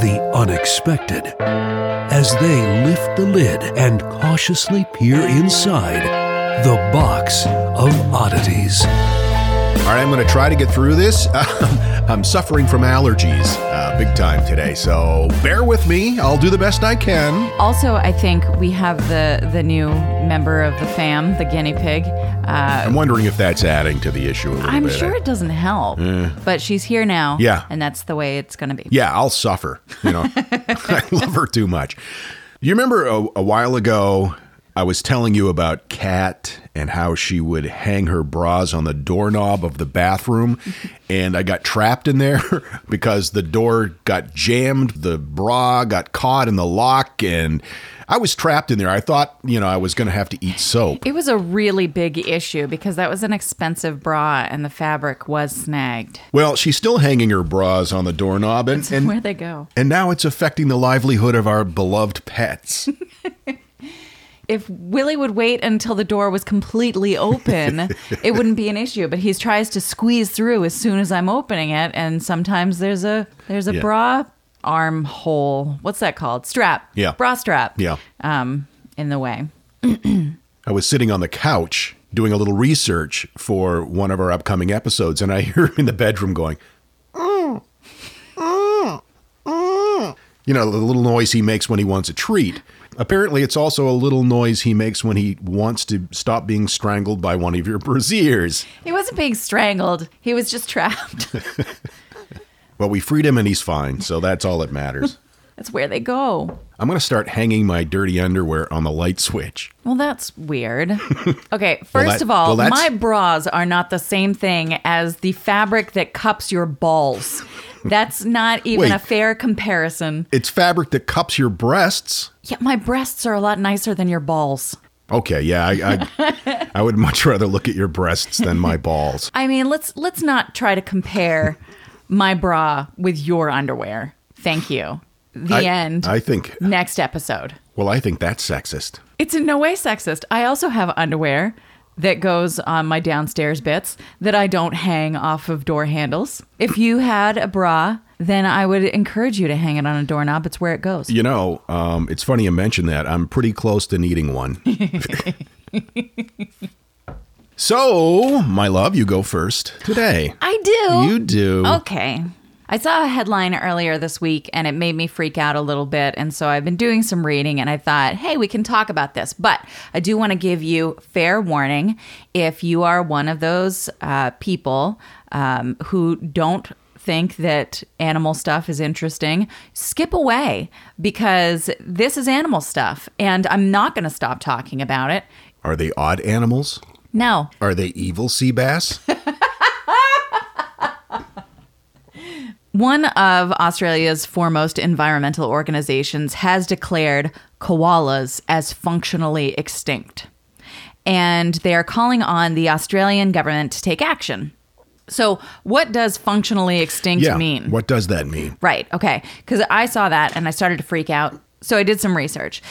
the unexpected as they lift the lid and cautiously peer inside the box of oddities. All right, I'm going to try to get through this. I'm suffering from allergies uh, big time today, so bear with me. I'll do the best I can. Also, I think we have the the new member of the fam, the guinea pig. Uh, I'm wondering if that's adding to the issue a little I'm bit. sure it doesn't help, but she's here now. Yeah. and that's the way it's going to be. Yeah, I'll suffer. You know, I love her too much. You remember a, a while ago, I was telling you about Kat and how she would hang her bras on the doorknob of the bathroom, and I got trapped in there because the door got jammed, the bra got caught in the lock, and I was trapped in there. I thought, you know, I was going to have to eat soap. It was a really big issue because that was an expensive bra and the fabric was snagged. Well, she's still hanging her bras on the doorknob, and, and where'd they go? and now it's affecting the livelihood of our beloved pets. If Willie would wait until the door was completely open, it wouldn't be an issue. But he tries to squeeze through as soon as I'm opening it, and sometimes there's a there's a Yeah. bra arm hole. What's that called? Strap. Yeah. Bra strap. Yeah. Um, in the way. I was sitting on the couch doing a little research for one of our upcoming episodes, and I hear him in the bedroom going, "Mm, mm, mm." you know, the little noise he makes when he wants a treat. Apparently, it's also a little noise he makes when he wants to stop being strangled by one of your braziers. He wasn't being strangled. He was just trapped. Well, we freed him and he's fine, so that's all that matters. That's where they go. I'm going to start hanging my dirty underwear on the light switch. Well, that's weird. Okay, first Well, that- of all, well, my bras are not the same thing as the fabric that cups your balls. That's not even Wait. a fair comparison. It's fabric that cups your breasts. Yeah, my breasts are a lot nicer than your balls. Okay, yeah, I, I, I would much rather look at your breasts than my balls. I mean, let's let's not try to compare my bra with your underwear. Thank you. The I- end. I think, Next episode. well, I think that's sexist. It's in no way sexist. I also have underwear that goes on my downstairs bits that I don't hang off of door handles. If you had a bra, then I would encourage you to hang it on a doorknob. It's where it goes. You know, um, it's funny you mention that. I'm pretty close to needing one. so, my love, you go first today. I do. You do. Okay. I saw a headline earlier this week and it made me freak out a little bit. And so I've been doing some reading and I thought, hey, we can talk about this. But I do want to give you fair warning if you are one of those uh, people um, who don't think that animal stuff is interesting, skip away because this is animal stuff and I'm not going to stop talking about it. Are they odd animals? No, Are they evil sea bass? One of Australia's foremost environmental organizations has declared koalas as functionally extinct. And they are calling on the Australian government to take action. So, what does functionally extinct yeah. mean? What does that mean? Right. Okay. Because I saw that and I started to freak out. So I did some research.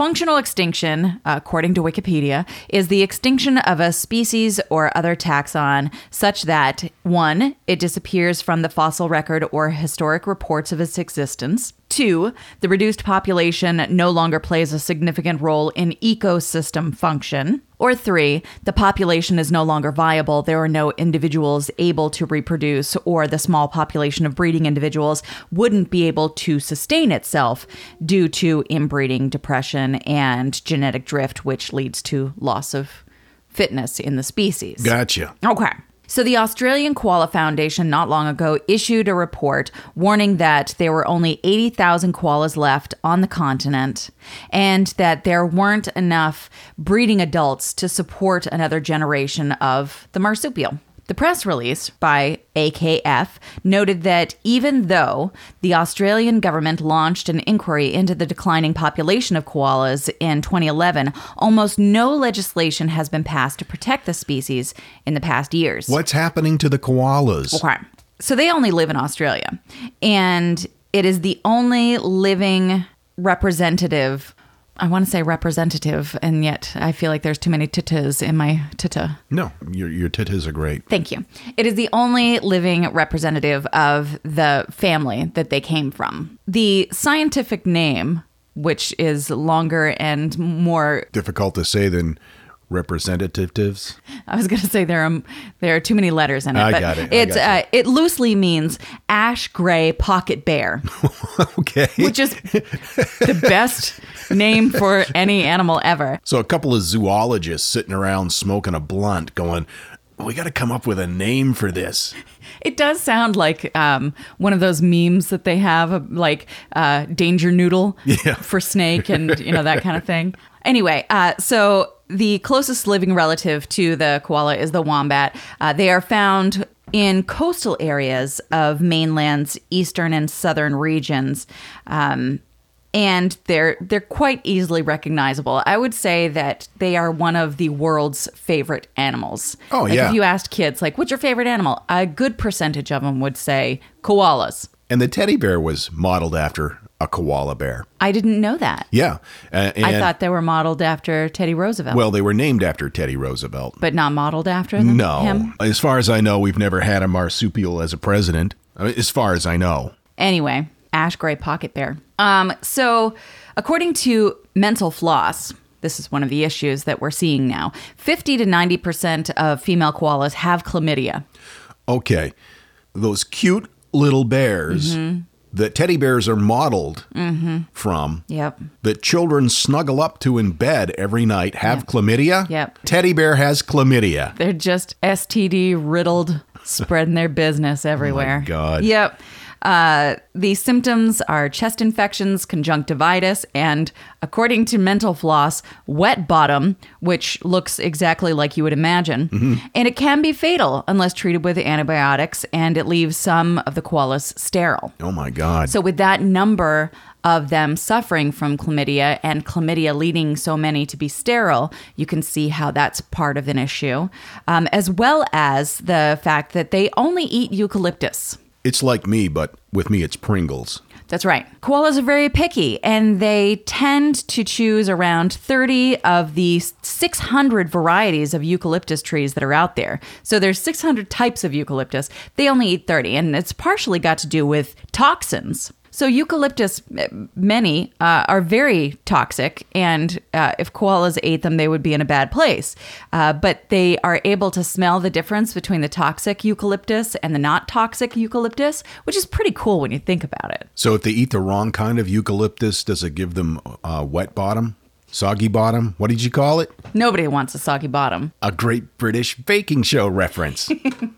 Functional extinction, according to Wikipedia, is the extinction of a species or other taxon such that one, it disappears from the fossil record or historic reports of its existence. Two, the reduced population no longer plays a significant role in ecosystem function. Or three, the population is no longer viable. There are no individuals able to reproduce, or the small population of breeding individuals wouldn't be able to sustain itself due to inbreeding, depression, and genetic drift, which leads to loss of fitness in the species. Gotcha. Okay. So, the Australian Koala Foundation not long ago issued a report warning that there were only 80,000 koalas left on the continent and that there weren't enough breeding adults to support another generation of the marsupial. The press release by AKF noted that even though the Australian government launched an inquiry into the declining population of koalas in 2011, almost no legislation has been passed to protect the species in the past years. What's happening to the koalas? Okay. So they only live in Australia. And it is the only living representative. I want to say representative, and yet I feel like there's too many titas in my tita. No, your your titties are great. Thank you. It is the only living representative of the family that they came from. The scientific name, which is longer and more Difficult to say than representatives. I was going to say there are there are too many letters in it. I but got it. I It's got uh, it loosely means ash gray pocket bear, Okay. which is the best name for any animal ever. so a couple of zoologists sitting around smoking a blunt, going, "We got to come up with a name for this." It does sound like um, one of those memes that they have, like uh, danger noodle Yeah. for snake and you know that kind of thing. Anyway, uh, so the closest living relative to the koala is the wombat. Uh, they are found in coastal areas of mainland's eastern and southern regions. Um, and they're they're quite easily recognizable. I would say that they are one of the world's favorite animals. Oh, Like, yeah. If you asked kids, like, "What's your favorite animal?" A good percentage of them would say koalas. And the teddy bear was modeled after a koala bear. I didn't know that. Yeah. Uh, and, I thought they were modeled after Teddy Roosevelt, well, they were named after Teddy Roosevelt. but not modeled after them, No. him. As far as I know, we've never had a marsupial as a president. As far as I know. Anyway, ash gray pocket bear. Um, so according to Mental Floss, this is one of the issues that we're seeing now. Fifty to ninety percent of female koalas have chlamydia. Okay. Those cute little bears Mm-hmm. that teddy bears are modeled from, Yep. that children snuggle up to in bed every night, have chlamydia. Yep. Teddy bear has chlamydia. They're just STD riddled, spreading their business everywhere. Oh God. Yep. Uh, the symptoms are chest infections, conjunctivitis, and according to Mental Floss, wet bottom, which looks exactly like you would imagine. Mm-hmm. And it can be fatal unless treated with antibiotics, and it leaves some of the koalas sterile. Oh my God. So, with that number of them suffering from chlamydia and chlamydia leading so many to be sterile, you can see how that's part of an issue, um, as well as the fact that they only eat eucalyptus. It's like me, but with me, it's Pringles. That's right. Koalas are very picky and they tend to choose around 30 of the 600 varieties of eucalyptus trees that are out there. So there's 600 types of eucalyptus. They only eat 30 and it's partially got to do with toxins. So eucalyptus, eh, many uh, are very toxic, and uh, if koalas ate them, they would be in a bad place. Uh, but they are able to smell the difference between the toxic eucalyptus and the not toxic eucalyptus, which is pretty cool when you think about it. So if they eat the wrong kind of eucalyptus, does it give them uh, wet bottom? Soggy bottom? What did you call it? Nobody wants a soggy bottom. A great British baking show reference.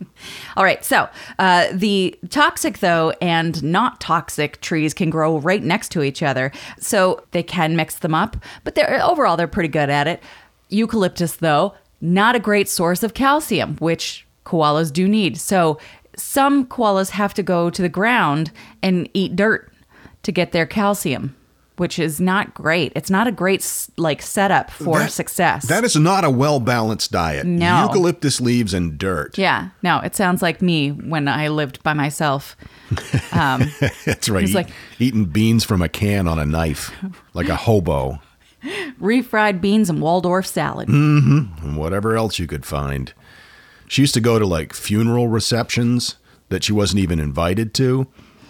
All right, so uh, the toxic, though, and not toxic trees can grow right next to each other. So they can mix them up, but they're, overall, they're pretty good at it. Eucalyptus, though, not a great source of calcium, which koalas do need. So some koalas have to go to the ground and eat dirt to get their calcium. Which is not great. It's not a great like setup for That- success. That is not a well balanced diet. No. Eucalyptus leaves and dirt. yeah, no, it sounds like me when I lived by myself. Um, That's right. It's like- eating beans from a can on a knife, like a hobo. Refried beans and Waldorf salad. Mm-hmm. And whatever else you could find. She used to go to like funeral receptions that she wasn't even invited to,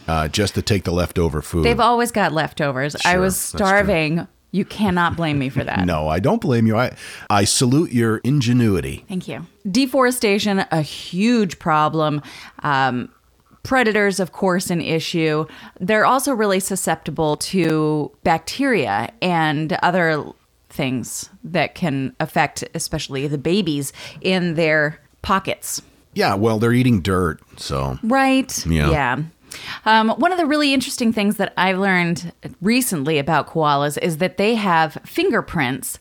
uh, just to take the leftover food. They've always got leftovers. I was starving. You cannot blame me for that. no, I don't blame you. I I salute your ingenuity. Thank you. Deforestation, a huge problem. Um, predators, of course, an issue. They're also really susceptible to bacteria and other things that can affect, especially the babies, in their pockets. Yeah, well, they're eating dirt, so Right. Yeah. Yeah. Um, one of the really interesting things that I've learned recently about koalas is that they have fingerprints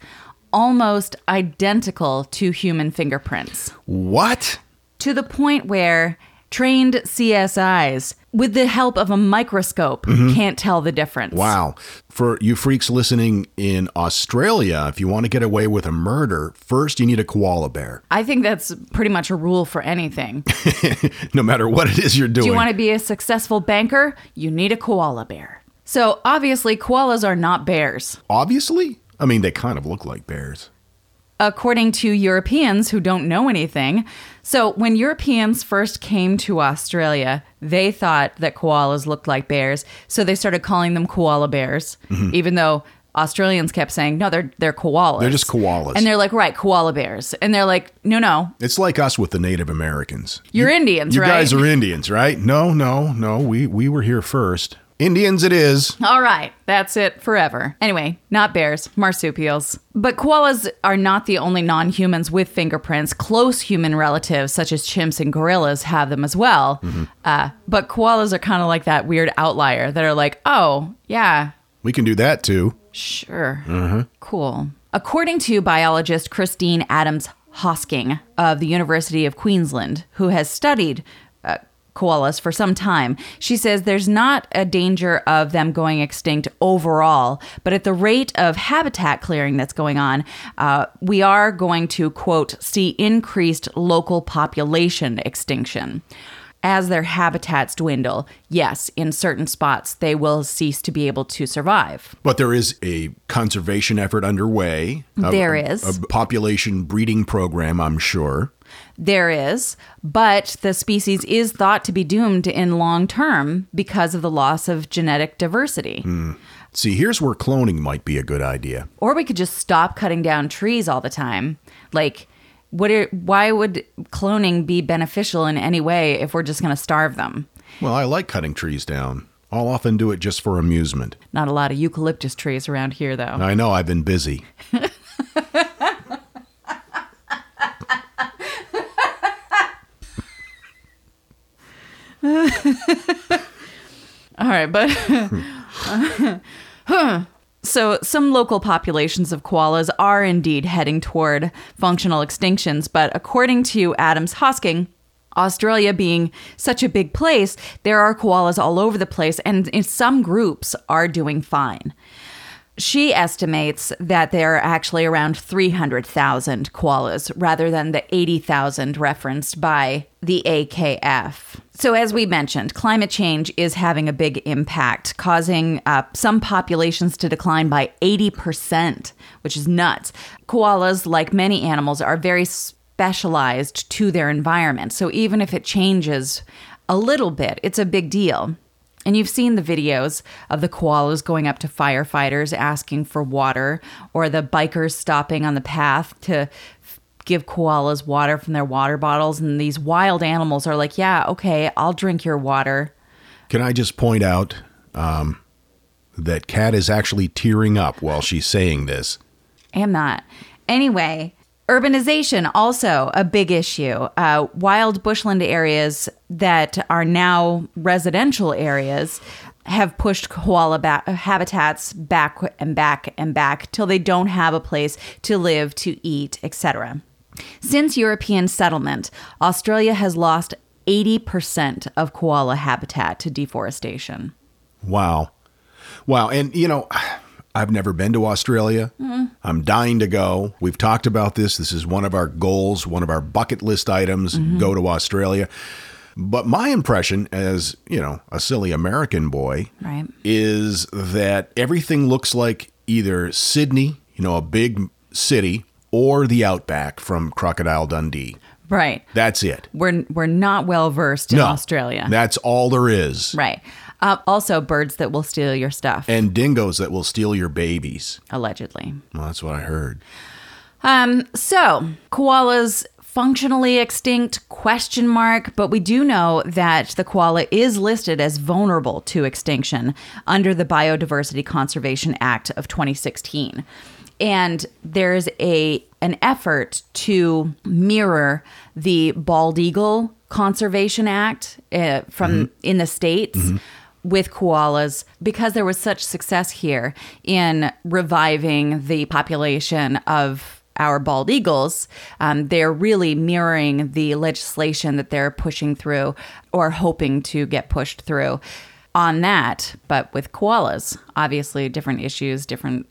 almost identical to human fingerprints what? to the point where trained CSIs, with the help of a microscope, mm-hmm. can't tell the difference. Wow. For you freaks listening in Australia, if you want to get away with a murder, first you need a koala bear. I think that's pretty much a rule for anything. No matter what it is you're doing. Do you want to be a successful banker? You need a koala bear. So obviously, koalas are not bears. Obviously? I mean, they kind of look like bears. According to Europeans who don't know anything. So, when Europeans first came to Australia, they thought that koalas looked like bears. So, they started calling them koala bears, mm-hmm. even though Australians kept saying, no, they're, they're koalas. They're just koalas. And they're like, right, koala bears. And they're like, no, no, It's like us with the Native Americans. you're Indians, You right? guys are Indians, right? No, no, no. We we were here first. Indians it is. All right, that's it forever. Anyway, not bears, marsupials. But koalas are not the only non humans with fingerprints. Close human relatives, such as chimps and gorillas, have them as well. Uh, but koalas are kind of like that weird outlier that are like, oh, yeah, We can do that too. Sure. Cool. According to biologist Christine Adams Hosking of the University of Queensland, who has studied uh, koalas for some time, she says there's not a danger of them going extinct overall, but at the rate of habitat clearing that's going on, uh, we are going to, quote, see increased local population extinction. As their habitats dwindle, yes, in certain spots, they will cease to be able to survive. But there is a conservation effort underway. A- There a- a population breeding program, I'm sure. There is, but the species is thought to be doomed in long term because of the loss of genetic diversity. Hmm. See, here's where cloning might be a good idea. Or we could just stop cutting down trees all the time. Like, what are, why would cloning be beneficial in any way if we're just going to starve them? Well, I like cutting trees down. I'll often do it just for amusement. Not a lot of eucalyptus trees around here, though. I know I've been busy. All right, but hmm. so some local populations of koalas are indeed heading toward functional extinctions, but according to Adams Hosking, Australia being such a big place, there are koalas all over the place, and some groups are doing fine. She estimates that there are actually around 300,000 koalas rather than the 80,000 referenced by the AKF. So, as we mentioned, climate change is having a big impact, causing uh, some populations to decline by 80%, which is nuts. Koalas, like many animals, are very specialized to their environment. So, even if it changes a little bit, it's a big deal. And you've seen the videos of the koalas going up to firefighters asking for water, or the bikers stopping on the path to give koalas water from their water bottles. And these wild animals are like, Yeah, okay, I'll drink your water. Can I just point out um, that Kat is actually tearing up while she's saying this? I am not. Anyway, urbanization also a big issue. Uh, wild bushland areas that are now residential areas have pushed koala ba- habitats back and back and back till they don't have a place to live, to eat, etc. Since European settlement, Australia has lost 80% of koala habitat to deforestation. Wow. Wow. And, you know, I've never been to Australia. Mm-hmm. I'm dying to go. We've talked about this. This is one of our goals, one of our bucket list items mm-hmm. go to Australia. But my impression as, you know, a silly American boy Right. is that everything looks like either Sydney you know, a big city or the outback from Crocodile Dundee. Right. That's it. We're we're not well versed in no, Australia. That's all there is. right. Uh, also, birds that will steal your stuff. And dingoes that will steal your babies. allegedly. Well, that's what I heard. Um, so koalas functionally extinct question mark but we do know that the koala is listed as vulnerable to extinction under the biodiversity conservation act of 2016 and there's a an effort to mirror the bald eagle conservation act uh, from in the states with koalas because there was such success here in reviving the population of our bald eagles. Um, they're really mirroring the legislation that they're pushing through or hoping to get pushed through on that, but with koalas. Obviously, different issues, different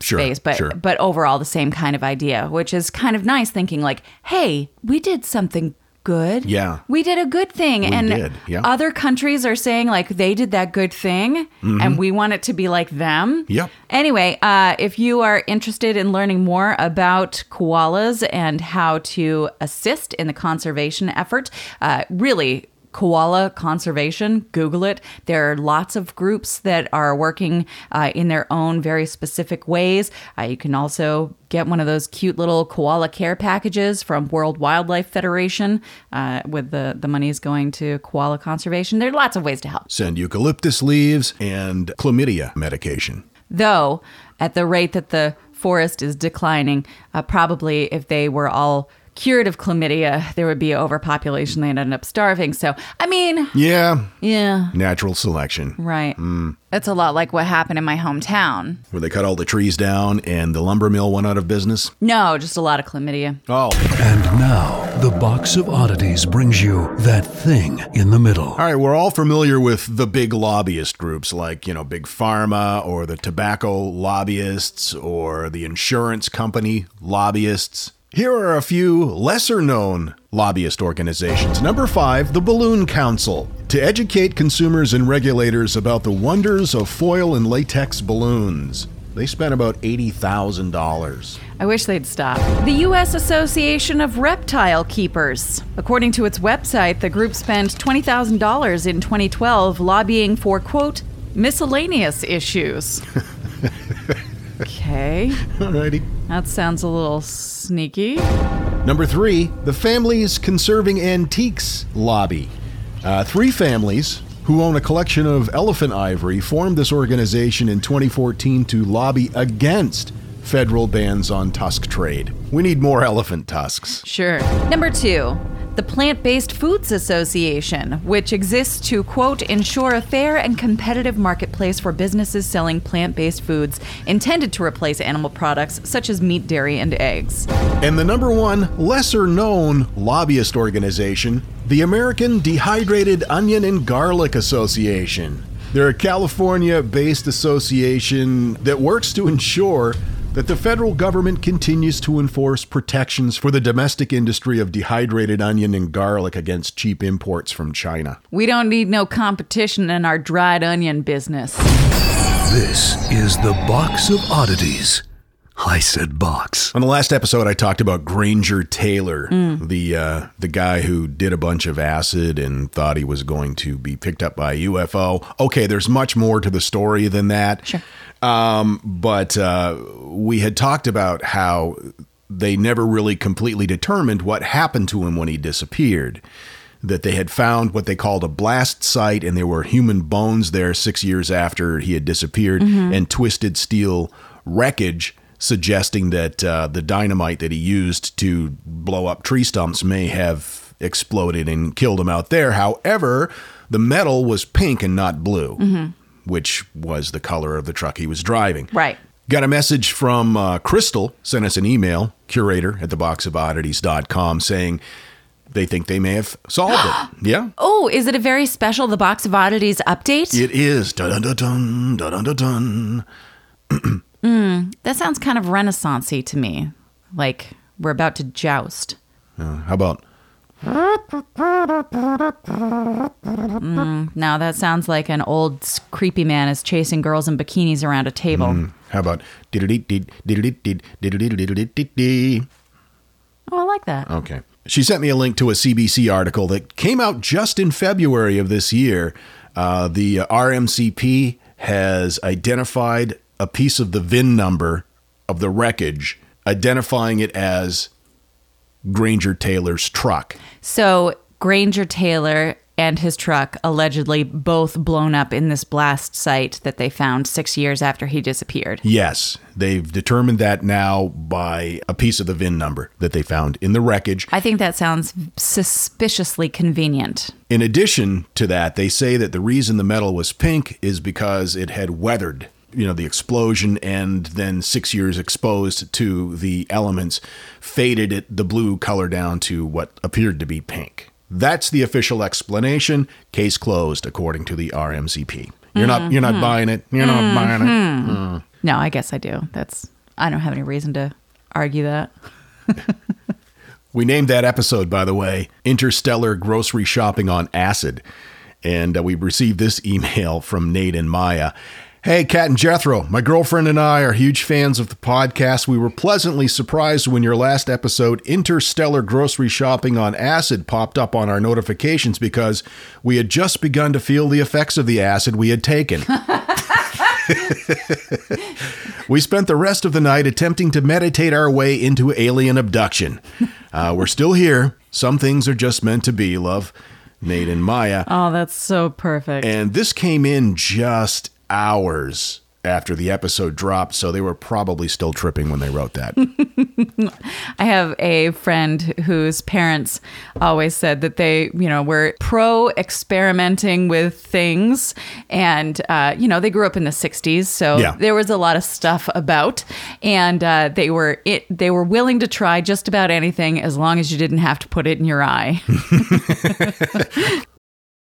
Sure, space, but sure. but overall the same kind of idea, which is kind of nice. Thinking like, hey, we did something good. Yeah. we did a good thing, and did, yeah. other countries are saying like they did that good thing, and we want it to be like them. Mm-hmm. Yep. Anyway, uh, if you are interested in learning more about koalas and how to assist in the conservation effort, uh, really. Koala conservation, Google it. There are lots of groups that are working uh, in their own very specific ways. Uh, you can also get one of those cute little koala care packages from World Wildlife Federation uh, with the, the monies going to koala conservation. There are lots of ways to help. Send eucalyptus leaves and chlamydia medication. though at the rate that the forest is declining uh, probably if they were all cured of chlamydia there would be overpopulation they'd end up starving so i mean Yeah. yeah Natural selection. right mm. that's a lot like what happened in my hometown Where they cut all the trees down and the lumber mill went out of business. no just a lot of chlamydia Oh. And now, the box of oddities brings you that thing in the middle. All right, we're all familiar with the big lobbyist groups like, you know, Big Pharma or the tobacco lobbyists or the insurance company lobbyists. Here are a few lesser known lobbyist organizations. Number five, the Balloon Council. To educate consumers and regulators about the wonders of foil and latex balloons. They spent about $80,000. I wish they'd stop. The U.S. Association of Reptile Keepers. According to its website, the group spent $20,000 in 2012 lobbying for, quote, miscellaneous issues. okay. Alrighty. That sounds a little sneaky. Number three, the Families Conserving Antiques Lobby. Uh, three families who own a collection of elephant ivory formed this organization in 2014 to lobby against federal bans on tusk trade. We need more elephant tusks. Sure. Number two, the Plant Based Foods Association, which exists to, quote, ensure a fair and competitive marketplace for businesses selling plant based foods intended to replace animal products such as meat, dairy, and eggs. And the number one lesser known lobbyist organization, the American Dehydrated Onion and Garlic Association. They're a California based association that works to ensure that the federal government continues to enforce protections for the domestic industry of dehydrated onion and garlic against cheap imports from China. We don't need no competition in our dried onion business. This is the box of oddities. I said box. On the last episode, I talked about Granger Taylor, the uh, the guy who did a bunch of acid and thought he was going to be picked up by a UFO. Okay, there's much more to the story than that. Sure. Um, but uh, we had talked about how they never really completely determined what happened to him when he disappeared. That they had found what they called a blast site, and there were human bones there six years after he had disappeared, and twisted steel wreckage suggesting that uh, the dynamite that he used to blow up tree stumps may have exploded and killed him out there. However, the metal was pink and not blue, which was the color of the truck he was driving. Right. Got a message from uh, Crystal, sent us an email, curator at theboxofoddities.com, saying they think they may have solved it. Yeah. Oh, is it a very special The Box of Oddities update? It is. Dun dun dun dun dun dun. That sounds kind of renaissancey to me. Like we're about to joust. Uh, how about Now that sounds like an old creepy man is chasing girls in bikinis around a table. How about? Oh, I like that. Okay. She sent me a link to a CBC article that came out just in February of this year. Uh, the RMCP has identified a piece of the VIN number of the wreckage, identifying it as Granger Taylor's truck. So Granger Taylor and his truck allegedly both blown up in this blast site that they found six years after he disappeared. Yes, they've determined that now by a piece of the VIN number that they found in the wreckage. I think that sounds suspiciously convenient. In addition to that, they say that the reason the metal was pink is because it had weathered, you know, the explosion and then 6 years exposed to the elements faded it the blue color down to what appeared to be pink. That's the official explanation. Case closed according to the RMCP. You're not you're not buying it. You're not buying it. No, I guess I do. That's I don't have any reason to argue that. We named that episode, by the way, Interstellar Grocery Shopping on Acid. And uh, we received this email from Nate and Maya. Hey, Kat and Jethro, my girlfriend and I are huge fans of the podcast. We were pleasantly surprised when your last episode, Interstellar Grocery Shopping on Acid, popped up on our notifications because we had just begun to feel the effects of the acid we had taken. We spent the rest of the night attempting to meditate our way into alien abduction. Uh, we're still here. Some things are just meant to be, love. Nate and Maya. Oh, that's so perfect. And this came in just hours after the episode dropped, so they were probably still tripping when they wrote that. I have a friend whose parents always said that they, you know, were pro experimenting with things. And, uh, you know, they grew up in the 60s. So Yeah. there was a lot of stuff about. And uh, they were it, they were willing to try just about anything as long as you didn't have to put it in your eye.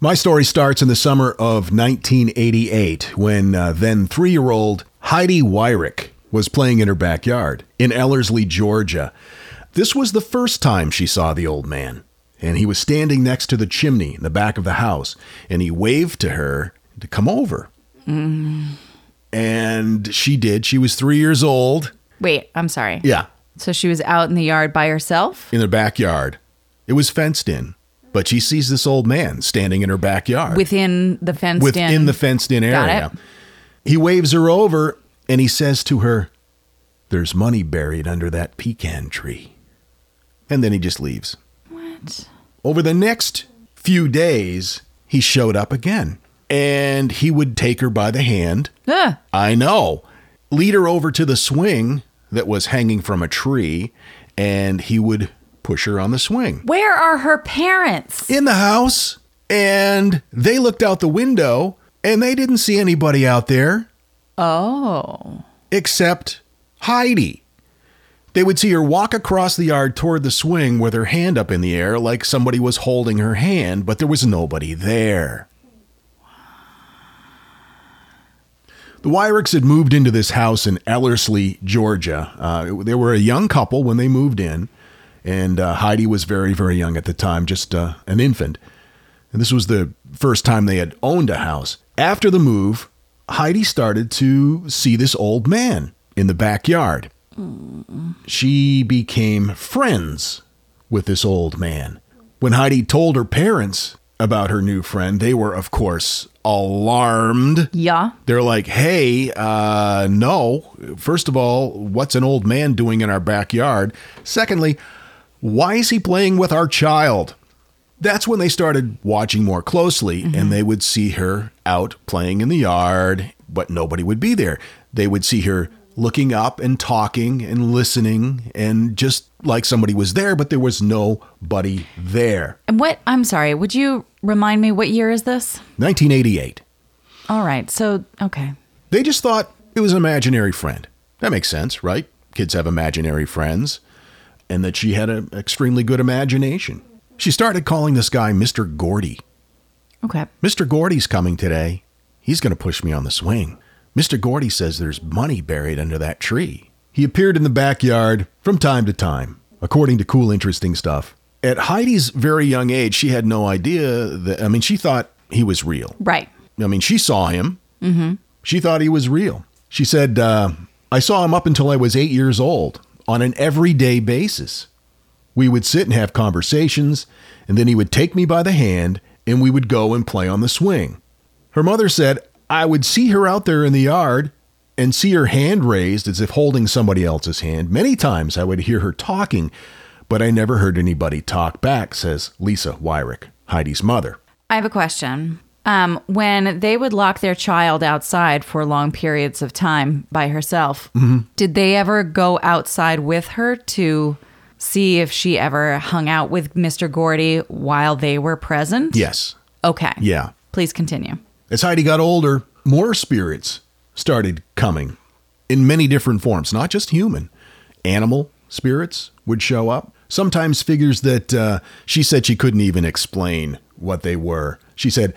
My story starts in the summer of 1988 when uh, then three year old Heidi Wyrick was playing in her backyard in Ellerslie, Georgia. This was the first time she saw the old man, and he was standing next to the chimney in the back of the house, and he waved to her to come over. And she did. She was three years old. Wait, I'm sorry. Yeah, So she was out in the yard by herself? in the backyard. It was fenced in, but she sees this old man standing in her backyard. Within the fenced within in. the fenced in area. He waves her over and he says to her, There's money buried under that pecan tree. And then he just leaves. What? Over the next few days, he showed up again and he would take her by the hand. Ugh. I know. Lead her over to the swing that was hanging from a tree and he would push her on the swing Where are her parents? in the house and they looked out the window and they didn't see anybody out there Oh. except Heidi. They would see her walk across the yard toward the swing with her hand up in the air like somebody was holding her hand, but there was nobody there. The Wyricks had moved into this house in Ellerslie, Georgia. Uh, they were a young couple when they moved in, and uh, Heidi was very, very young at the time, just uh, an infant. And this was the first time they had owned a house. After the move, Heidi started to see this old man in the backyard. She became friends with this old man. When Heidi told her parents about her new friend, they were, of course, alarmed. Yeah. They're like, hey, uh, no. First of all, what's an old man doing in our backyard? Secondly, why is he playing with our child? That's when they started watching more closely and mm-hmm. they would see her out playing in the yard, but nobody would be there. They would see her looking up and talking and listening and just like somebody was there, but there was nobody there. And what, I'm sorry, would you remind me what year is this? 1988. All right. So, okay. They just thought it was an imaginary friend. That makes sense, right? Kids have imaginary friends. And that she had an extremely good imagination. She started calling this guy Mr. Gordy. Okay. Mr. Gordy's coming today. He's going to push me on the swing. Mr. Gordy says there's money buried under that tree. He appeared in the backyard from time to time, according to cool, interesting stuff. At Heidi's very young age, she had no idea that, I mean, she thought he was real. Right. I mean, she saw him. Mm-hmm. She thought he was real. She said, uh, I saw him up until I was eight years old on an everyday basis. We would sit and have conversations, and then he would take me by the hand and we would go and play on the swing. Her mother said, I would see her out there in the yard and see her hand raised as if holding somebody else's hand. Many times I would hear her talking, but I never heard anybody talk back, says Lisa Wyrick, Heidi's mother. I have a question. Um, when they would lock their child outside for long periods of time by herself, did they ever go outside with her to see if she ever hung out with Mr. Gordy while they were present? Yes. Okay. Yeah. Please continue. As Heidi got older, more spirits started coming in many different forms, not just human. Animal spirits would show up. Sometimes figures that uh, she said she couldn't even explain what they were. She said,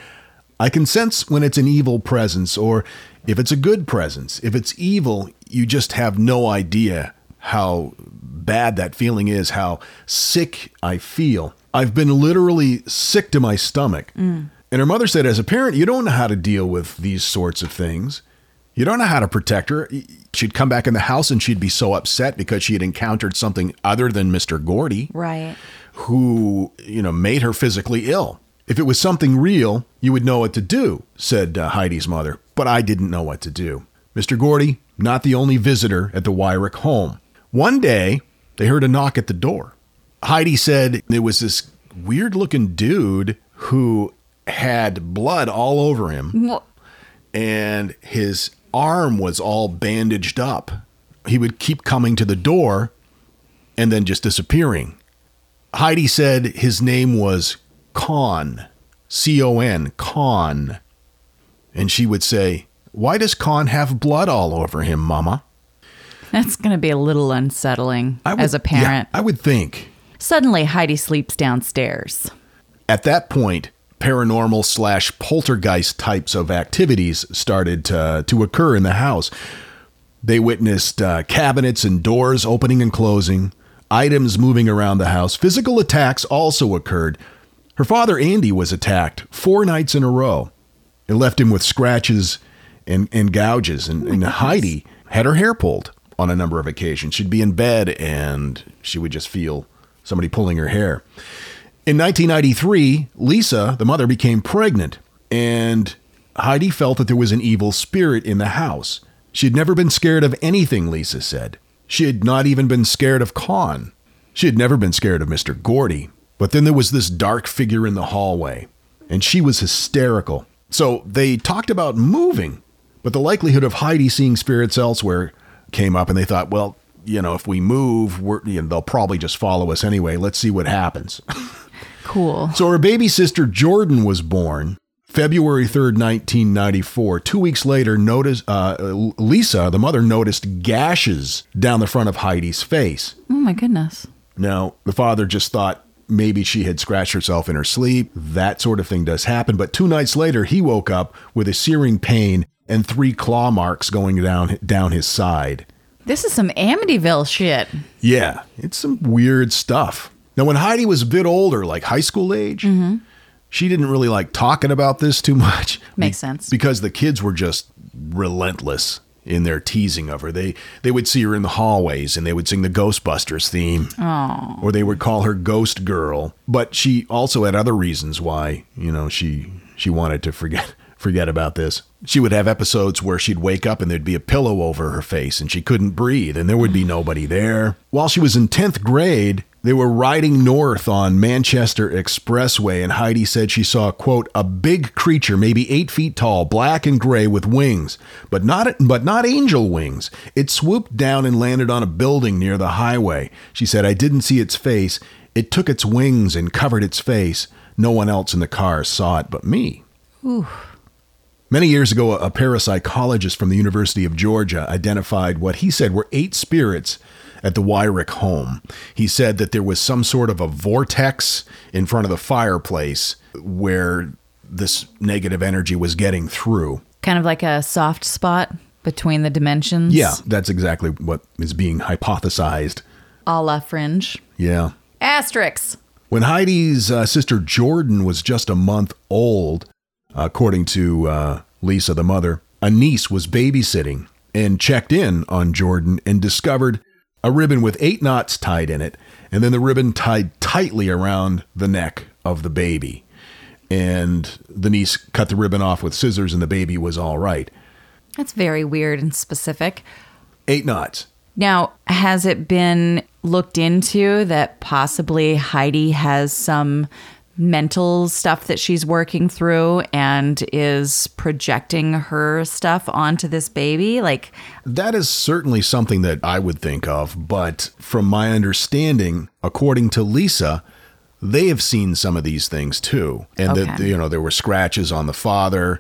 I can sense when it's an evil presence or if it's a good presence. If it's evil, you just have no idea how bad that feeling is, how sick I feel. I've been literally sick to my stomach. Mm. And her mother said, as a parent, you don't know how to deal with these sorts of things. You don't know how to protect her. She'd come back in the house and she'd be so upset because she had encountered something other than Mr. Gordy Right. who, you know, made her physically ill. If it was something real, you would know what to do, said uh, Heidi's mother. But I didn't know what to do. Mr. Gordy, not the only visitor at the Wyrick home. One day, they heard a knock at the door. Heidi said it was this weird looking dude who had blood all over him Well, and his arm was all bandaged up. He would keep coming to the door and then just disappearing. Heidi said his name was Con, C O N, Con. And she would say, Why does Con have blood all over him, Mama? that's going to be a little unsettling I would- as a parent. Yeah, I would think. Suddenly, Heidi sleeps downstairs. At that point, paranormal slash poltergeist types of activities started to, to occur in the house. They witnessed uh, cabinets and doors opening and closing, items moving around the house. Physical attacks also occurred. Her father, Andy, was attacked four nights in a row. It left him with scratches and, and gouges. And, and Heidi had her hair pulled on a number of occasions. She'd be in bed and she would just feel somebody pulling her hair. In 1993, Lisa, the mother, became pregnant, and Heidi felt that there was an evil spirit in the house. She had never been scared of anything, Lisa said. She had not even been scared of Con. She had never been scared of Mr. Gordy. But then there was this dark figure in the hallway, and she was hysterical. So they talked about moving, but the likelihood of Heidi seeing spirits elsewhere came up, and they thought, well, you know, if we move, we're, you know, they'll probably just follow us anyway. Let's see what happens. Cool. So her baby sister Jordan was born February 3rd, 1994. Two weeks later, notice, uh, Lisa, the mother, noticed gashes down the front of Heidi's face. Oh, my goodness. Now, the father just thought maybe she had scratched herself in her sleep. That sort of thing does happen. But two nights later, he woke up with a searing pain and three claw marks going down down his side. This is some Amityville shit. Yeah, it's some weird stuff. Now, when Heidi was a bit older, like high school age, mm-hmm. she didn't really like talking about this too much. Makes sense. Because the kids were just relentless. In their teasing of her. They they would see her in the hallways and they would sing the Ghostbusters theme. Or they would call her Ghost Girl. But she also had other reasons why, you know, she she wanted to forget forget about this. She would have episodes where she'd wake up and there'd be a pillow over her face and she couldn't breathe and there would be nobody there. While she was in 10th grade, they were riding north on Manchester Expressway, and Heidi said she saw, quote, a big creature, maybe eight feet tall, black and gray with wings, but not but not angel wings. It swooped down and landed on a building near the highway. She said, I didn't see its face. It took its wings and covered its face. No one else in the car saw it but me. Many years ago, a parapsychologist from the University of Georgia identified what he said were eight spirits at the Wyrick home. He said that there was some sort of a vortex in front of the fireplace where this negative energy was getting through. Kind of like a soft spot between the dimensions. Yeah, that's exactly what is being hypothesized. A la fringe. Yeah. Asterix. When Heidi's uh, sister Jordan was just a month old, according to uh, Lisa, the mother, a niece was babysitting and checked in on Jordan and discovered a ribbon with eight knots tied in it, and then the ribbon tied tightly around the neck of the baby. And the niece cut the ribbon off with scissors, and the baby was all right. That's very weird and specific. Eight knots. Now, has it been looked into that possibly Heidi has some mental stuff that she's working through and is projecting her stuff onto this baby? Like, That is certainly something that I would think of, but from my understanding, according to Lisa, they have seen some of these things too, and that you know there were scratches on the father.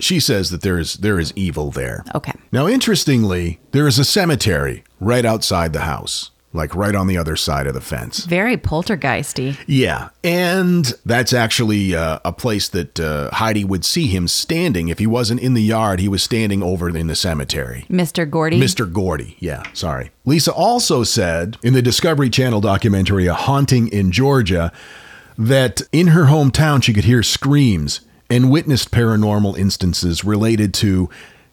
She says that there is there is evil there. okay. Now, interestingly, there is a cemetery right outside the house, like right on the other side of the fence. Very poltergeisty. Yeah, and that's actually uh, a place that uh, Heidi would see him standing. If he wasn't in the yard, he was standing over in the cemetery. Mr. Gordy. Mr. Gordy. Yeah, sorry. Lisa also said in the Discovery Channel documentary A Haunting in Georgia that in her hometown she could hear screams and witnessed paranormal instances related to,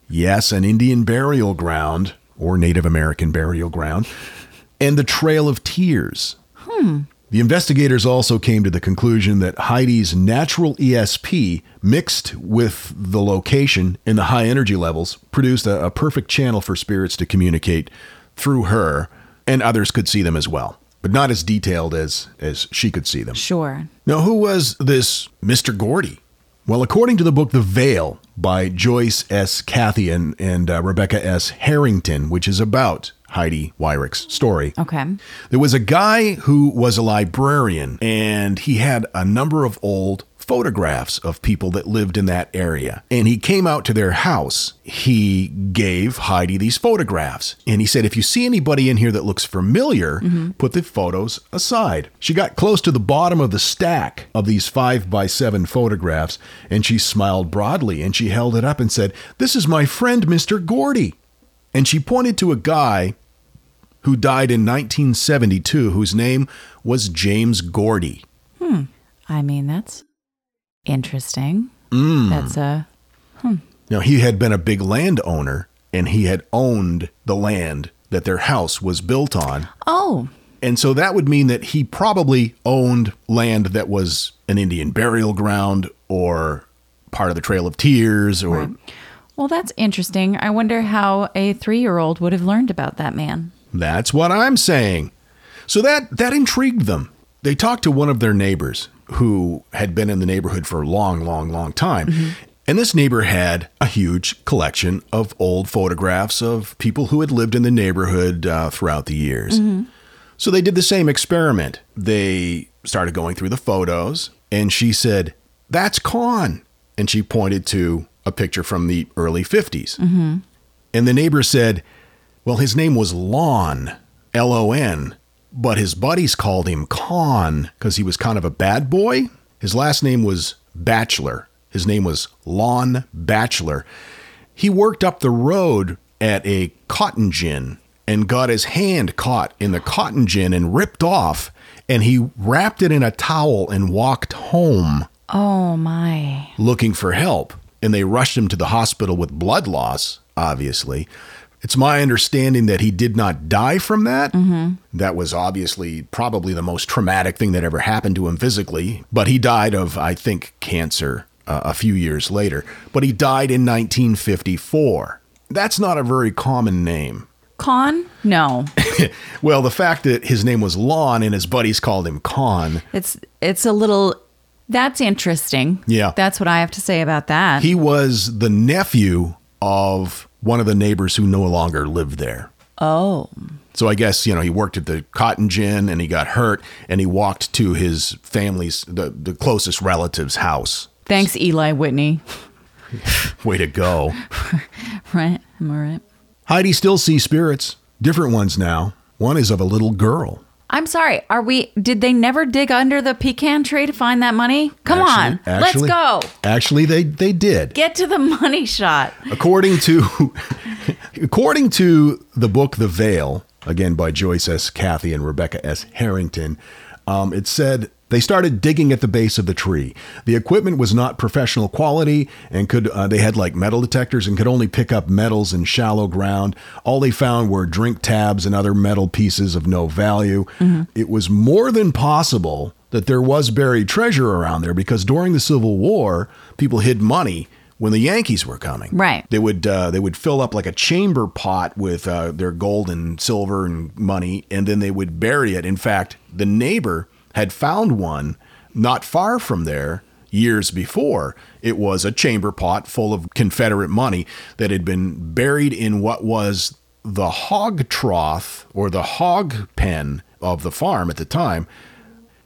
yes, an Indian burial ground or Native American burial ground and the Trail of Tears. The investigators also came to the conclusion that Heidi's natural ESP mixed with the location and the high energy levels produced a, a perfect channel for spirits to communicate through her, and others could see them as well, but not as detailed as as she could see them. Sure. Now, who was this Mr. Gordy? Well, according to the book The Veil by Joyce S. Cathy and, and uh, Rebecca S. Harrington, which is about Heidi Wyrick's story, Okay. there was a guy who was a librarian and he had a number of old photographs of people that lived in that area. And he came out to their house. He gave Heidi these photographs. And he said, if you see anybody in here that looks familiar, mm-hmm. put the photos aside. She got close to the bottom of the stack of these five by seven photographs and she smiled broadly and she held it up and said, This is my friend, Mr. Gordy. And she pointed to a guy who died in 1972, whose name was James Gordy. Hmm. I mean, that's interesting. Mm. That's a. Now, he had been a big landowner and he had owned the land that their house was built on. Oh, And so that would mean that he probably owned land that was an Indian burial ground or part of the Trail of Tears or well, that's interesting. I wonder how a three year old would have learned about that man. That's what I'm saying. So that that intrigued them. They talked to one of their neighbors who had been in the neighborhood for a long, long, long time. And this neighbor had a huge collection of old photographs of people who had lived in the neighborhood uh, throughout the years. So they did the same experiment. They started going through the photos, and she said, That's Con. And she pointed to a picture from the early 50s. Mm-hmm. And the neighbor said, Well, his name was Lon, L O N, but his buddies called him Con because he was kind of a bad boy. His last name was Bachelor. His name was Lon Bachelor. He worked up the road at a cotton gin and got his hand caught in the cotton gin and ripped off, and he wrapped it in a towel and walked home Oh, my. looking for help, and they rushed him to the hospital with blood loss obviously. It's my understanding that he did not die from that. That was obviously probably the most traumatic thing that ever happened to him physically, but he died of, I think, cancer uh, a few years later. But he died in 1954. That's not a very common name. Con? No. Well, the fact that his name was Lon and his buddies called him Con, It's it's a little that's interesting. Yeah. That's what I have to say about that. he was the nephew of one of the neighbors who no longer lived there. oh. So I guess, you know, he worked at the cotton gin and he got hurt and he walked to his family's, the, the closest relative's house. Thanks, Eli Whitney. Way to go. Right? Am I right? Heidi still sees spirits, different ones now. One is of a little girl. I'm sorry. Are we did they never dig under the pecan tree to find that money? Come on. Actually- actually- Let's go. Actually, they, they did. Get to the money shot. According to according to the book The Veil, again by Joyce S. Cathy and Rebecca S. Harrington, um, it said they started digging at the base of the tree. The equipment was not professional quality, and could uh, they had like metal detectors and could only pick up metals in shallow ground. All they found were drink tabs and other metal pieces of no value. It was more than possible that there was buried treasure around there because during the Civil War, people hid money when the Yankees were coming. Right. They would uh, they would fill up like a chamber pot with uh, their gold and silver and money, and then they would bury it. In fact, the neighbor had found one not far from there years before. It was a chamber pot full of Confederate money that had been buried in what was the hog trough or the hog pen of the farm at the time,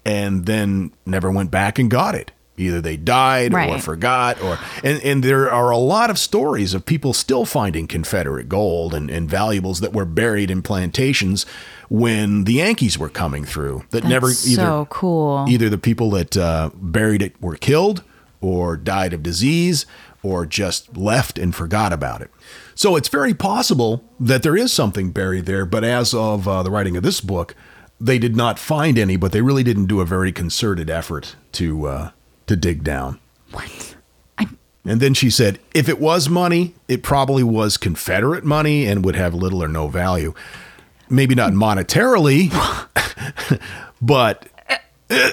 and then never went back and got it. Either they died or forgot, or and, and there are a lot of stories of people still finding Confederate gold and, and valuables that were buried in plantations when the Yankees were coming through. That never either so cool. either the people that uh, buried it were killed or died of disease or just left and forgot about it. So it's very possible that there is something buried there, but as of uh, the writing of this book, they did not find any, but they really didn't do a very concerted effort to uh, to dig down. What? And then she said, if it was money, it probably was Confederate money and would have little or no value. Maybe not monetarily, but eh,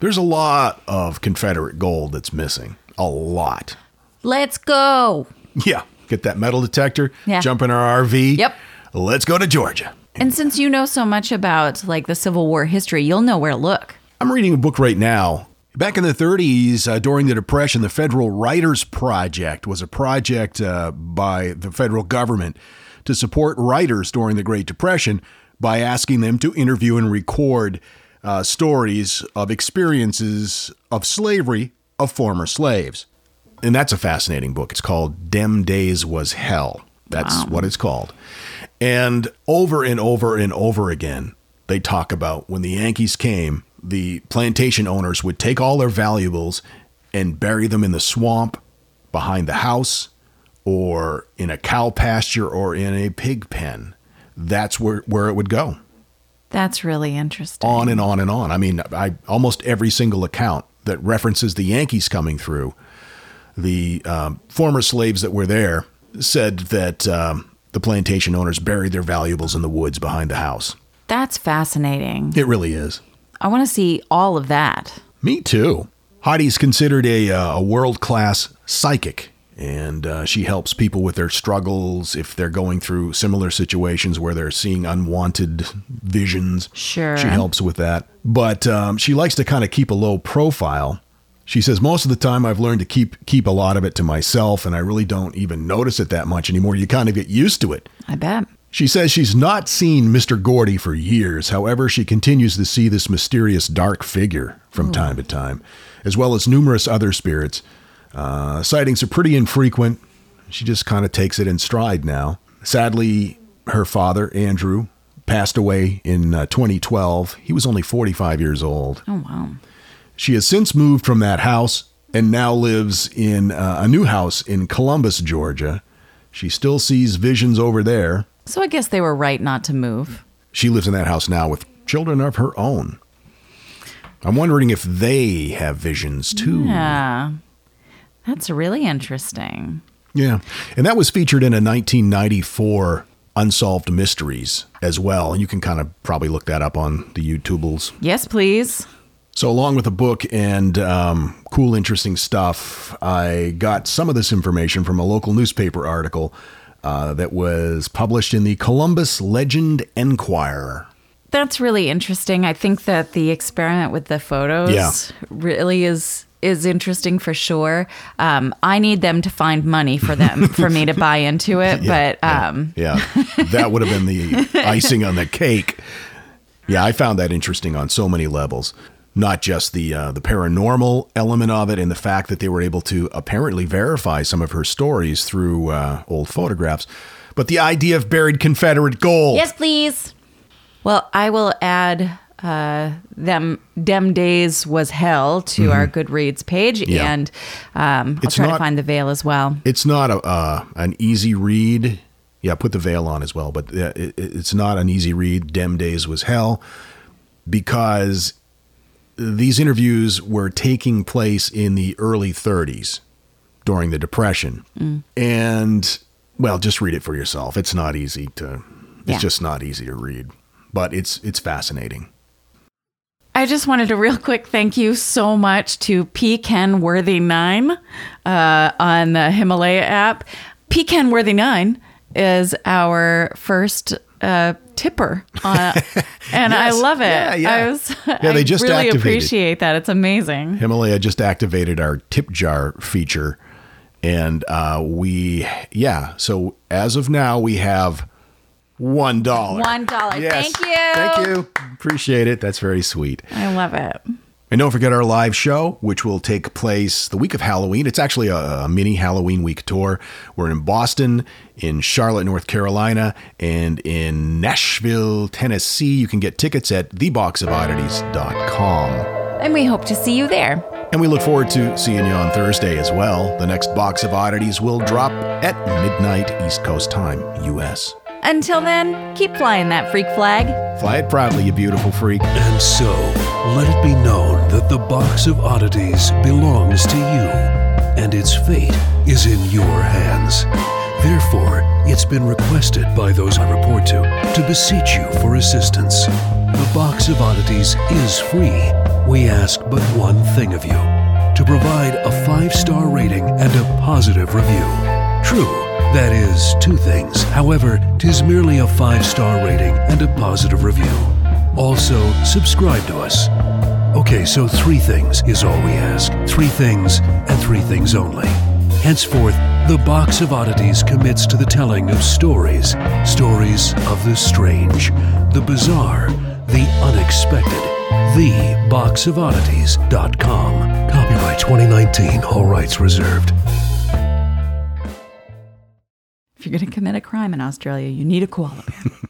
there's a lot of Confederate gold that's missing. A lot. Let's go. Yeah. Get that metal detector, Yeah. jump in our RV. Yep. Let's go to Georgia. And since you know so much about like the Civil War history, you'll know where to look. I'm reading a book right now. Back in the 30s, uh, during the Depression, the Federal Writers Project was a project uh, by the federal government to support writers during the Great Depression by asking them to interview and record uh, stories of experiences of slavery of former slaves. And that's a fascinating book. It's called Dem Days Was Hell. That's what it's called. And over and over and over again, they talk about when the Yankees came, the plantation owners would take all their valuables and bury them in the swamp behind the house or in a cow pasture or in a pig pen. That's where, where it would go That's really interesting. on and on and on. I mean, I almost every single account that references the Yankees coming through, the um, former slaves that were there said that um, the plantation owners buried their valuables in the woods behind the house. That's fascinating. It really is. I want to see all of that. Me too. Heidi's considered a, uh, a world class psychic, and uh, she helps people with their struggles if they're going through similar situations where they're seeing unwanted visions. Sure. She helps with that. But um, she likes to kind of keep a low profile. She says most of the time I've learned to keep keep a lot of it to myself, and I really don't even notice it that much anymore. You kind of get used to it. I bet. She says she's not seen Mr. Gordy for years. However, she continues to see this mysterious dark figure from time to time, as well as numerous other spirits. Uh, sightings are pretty infrequent. She just kind of takes it in stride now. Sadly, her father, Andrew, passed away in uh, 2012. He was only 45 years old. Oh wow. She has since moved from that house and now lives in uh, a new house in Columbus, Georgia. She still sees visions over there. So I guess they were right not to move. She lives in that house now with children of her own. I'm wondering if they have visions too. Yeah. That's really interesting. Yeah. And that was featured in a 1994 Unsolved Mysteries as well. And you can kind of probably look that up on the YouTubles. Yes, please. So, along with the book and um, cool, interesting stuff, I got some of this information from a local newspaper article uh, that was published in the Columbus Legend Enquirer. That's really interesting. I think that the experiment with the photos Yeah. really is is interesting for sure. Um, I need them to find money for them for me to buy into it, but um, Yeah, that would have been the icing on the cake. Yeah, I found that interesting on so many levels. Not just the uh, the paranormal element of it, and the fact that they were able to apparently verify some of her stories through uh, old photographs, but the idea of buried Confederate gold. yes, please. Well, I will add uh, them. Dem days was hell to our Goodreads page, Mm-hmm. Yeah. and um, I'll It's try not- to find the veil as well. It's not a uh, an easy read. Yeah, put the veil on as well, but uh, it, it's not an easy read. Dem days was hell because these interviews were taking place in the early 30s during the Depression, and well, just read it for yourself. It's not easy to. It's Yeah. just not easy to read, but it's it's fascinating. I just wanted a real quick thank you so much to P Ken Worthy Nine uh, on the Himalaya app. P Ken Worthy Nine is our first uh, tipper, uh, and I love it. Yeah, yeah. I was, Yeah, they just really activated. appreciate that. It's amazing. Himalaya just activated our tip jar feature. And uh, we, yeah. So as of now, we have one dollar. One dollar. Yes. Thank you. Thank you. Appreciate it. That's very sweet. I love it. And don't forget our live show, which will take place the week of Halloween. It's actually a, a mini Halloween week tour. We're in Boston, in Charlotte, North Carolina, and in Nashville, Tennessee. You can get tickets at theboxofoddities.com. And we hope to see you there. And we look forward to seeing you on Thursday as well. The next box of oddities will drop at midnight East Coast time, US. Until then, keep flying that freak flag. Fly it proudly, you beautiful freak. And so, let it be known that the box of oddities belongs to you, and its fate is in your hands. Therefore, it's been requested by those I report to to beseech you for assistance. The box of oddities is free. We ask but one thing of you to provide a five star rating and a positive review. True, that is two things. However, tis merely a five star rating and a positive review. Also, subscribe to us. Okay, so three things is all we ask. Three things and three things only. Henceforth, the Box of Oddities commits to the telling of stories. Stories of the strange, the bizarre, the unexpected. TheBoxOfOddities.com. Copyright 2019, all rights reserved. If you're going to commit a crime in Australia, you need a koala bear.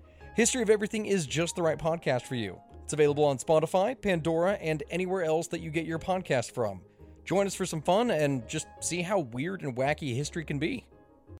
History of Everything is just the right podcast for you. It's available on Spotify, Pandora, and anywhere else that you get your podcast from. Join us for some fun and just see how weird and wacky history can be.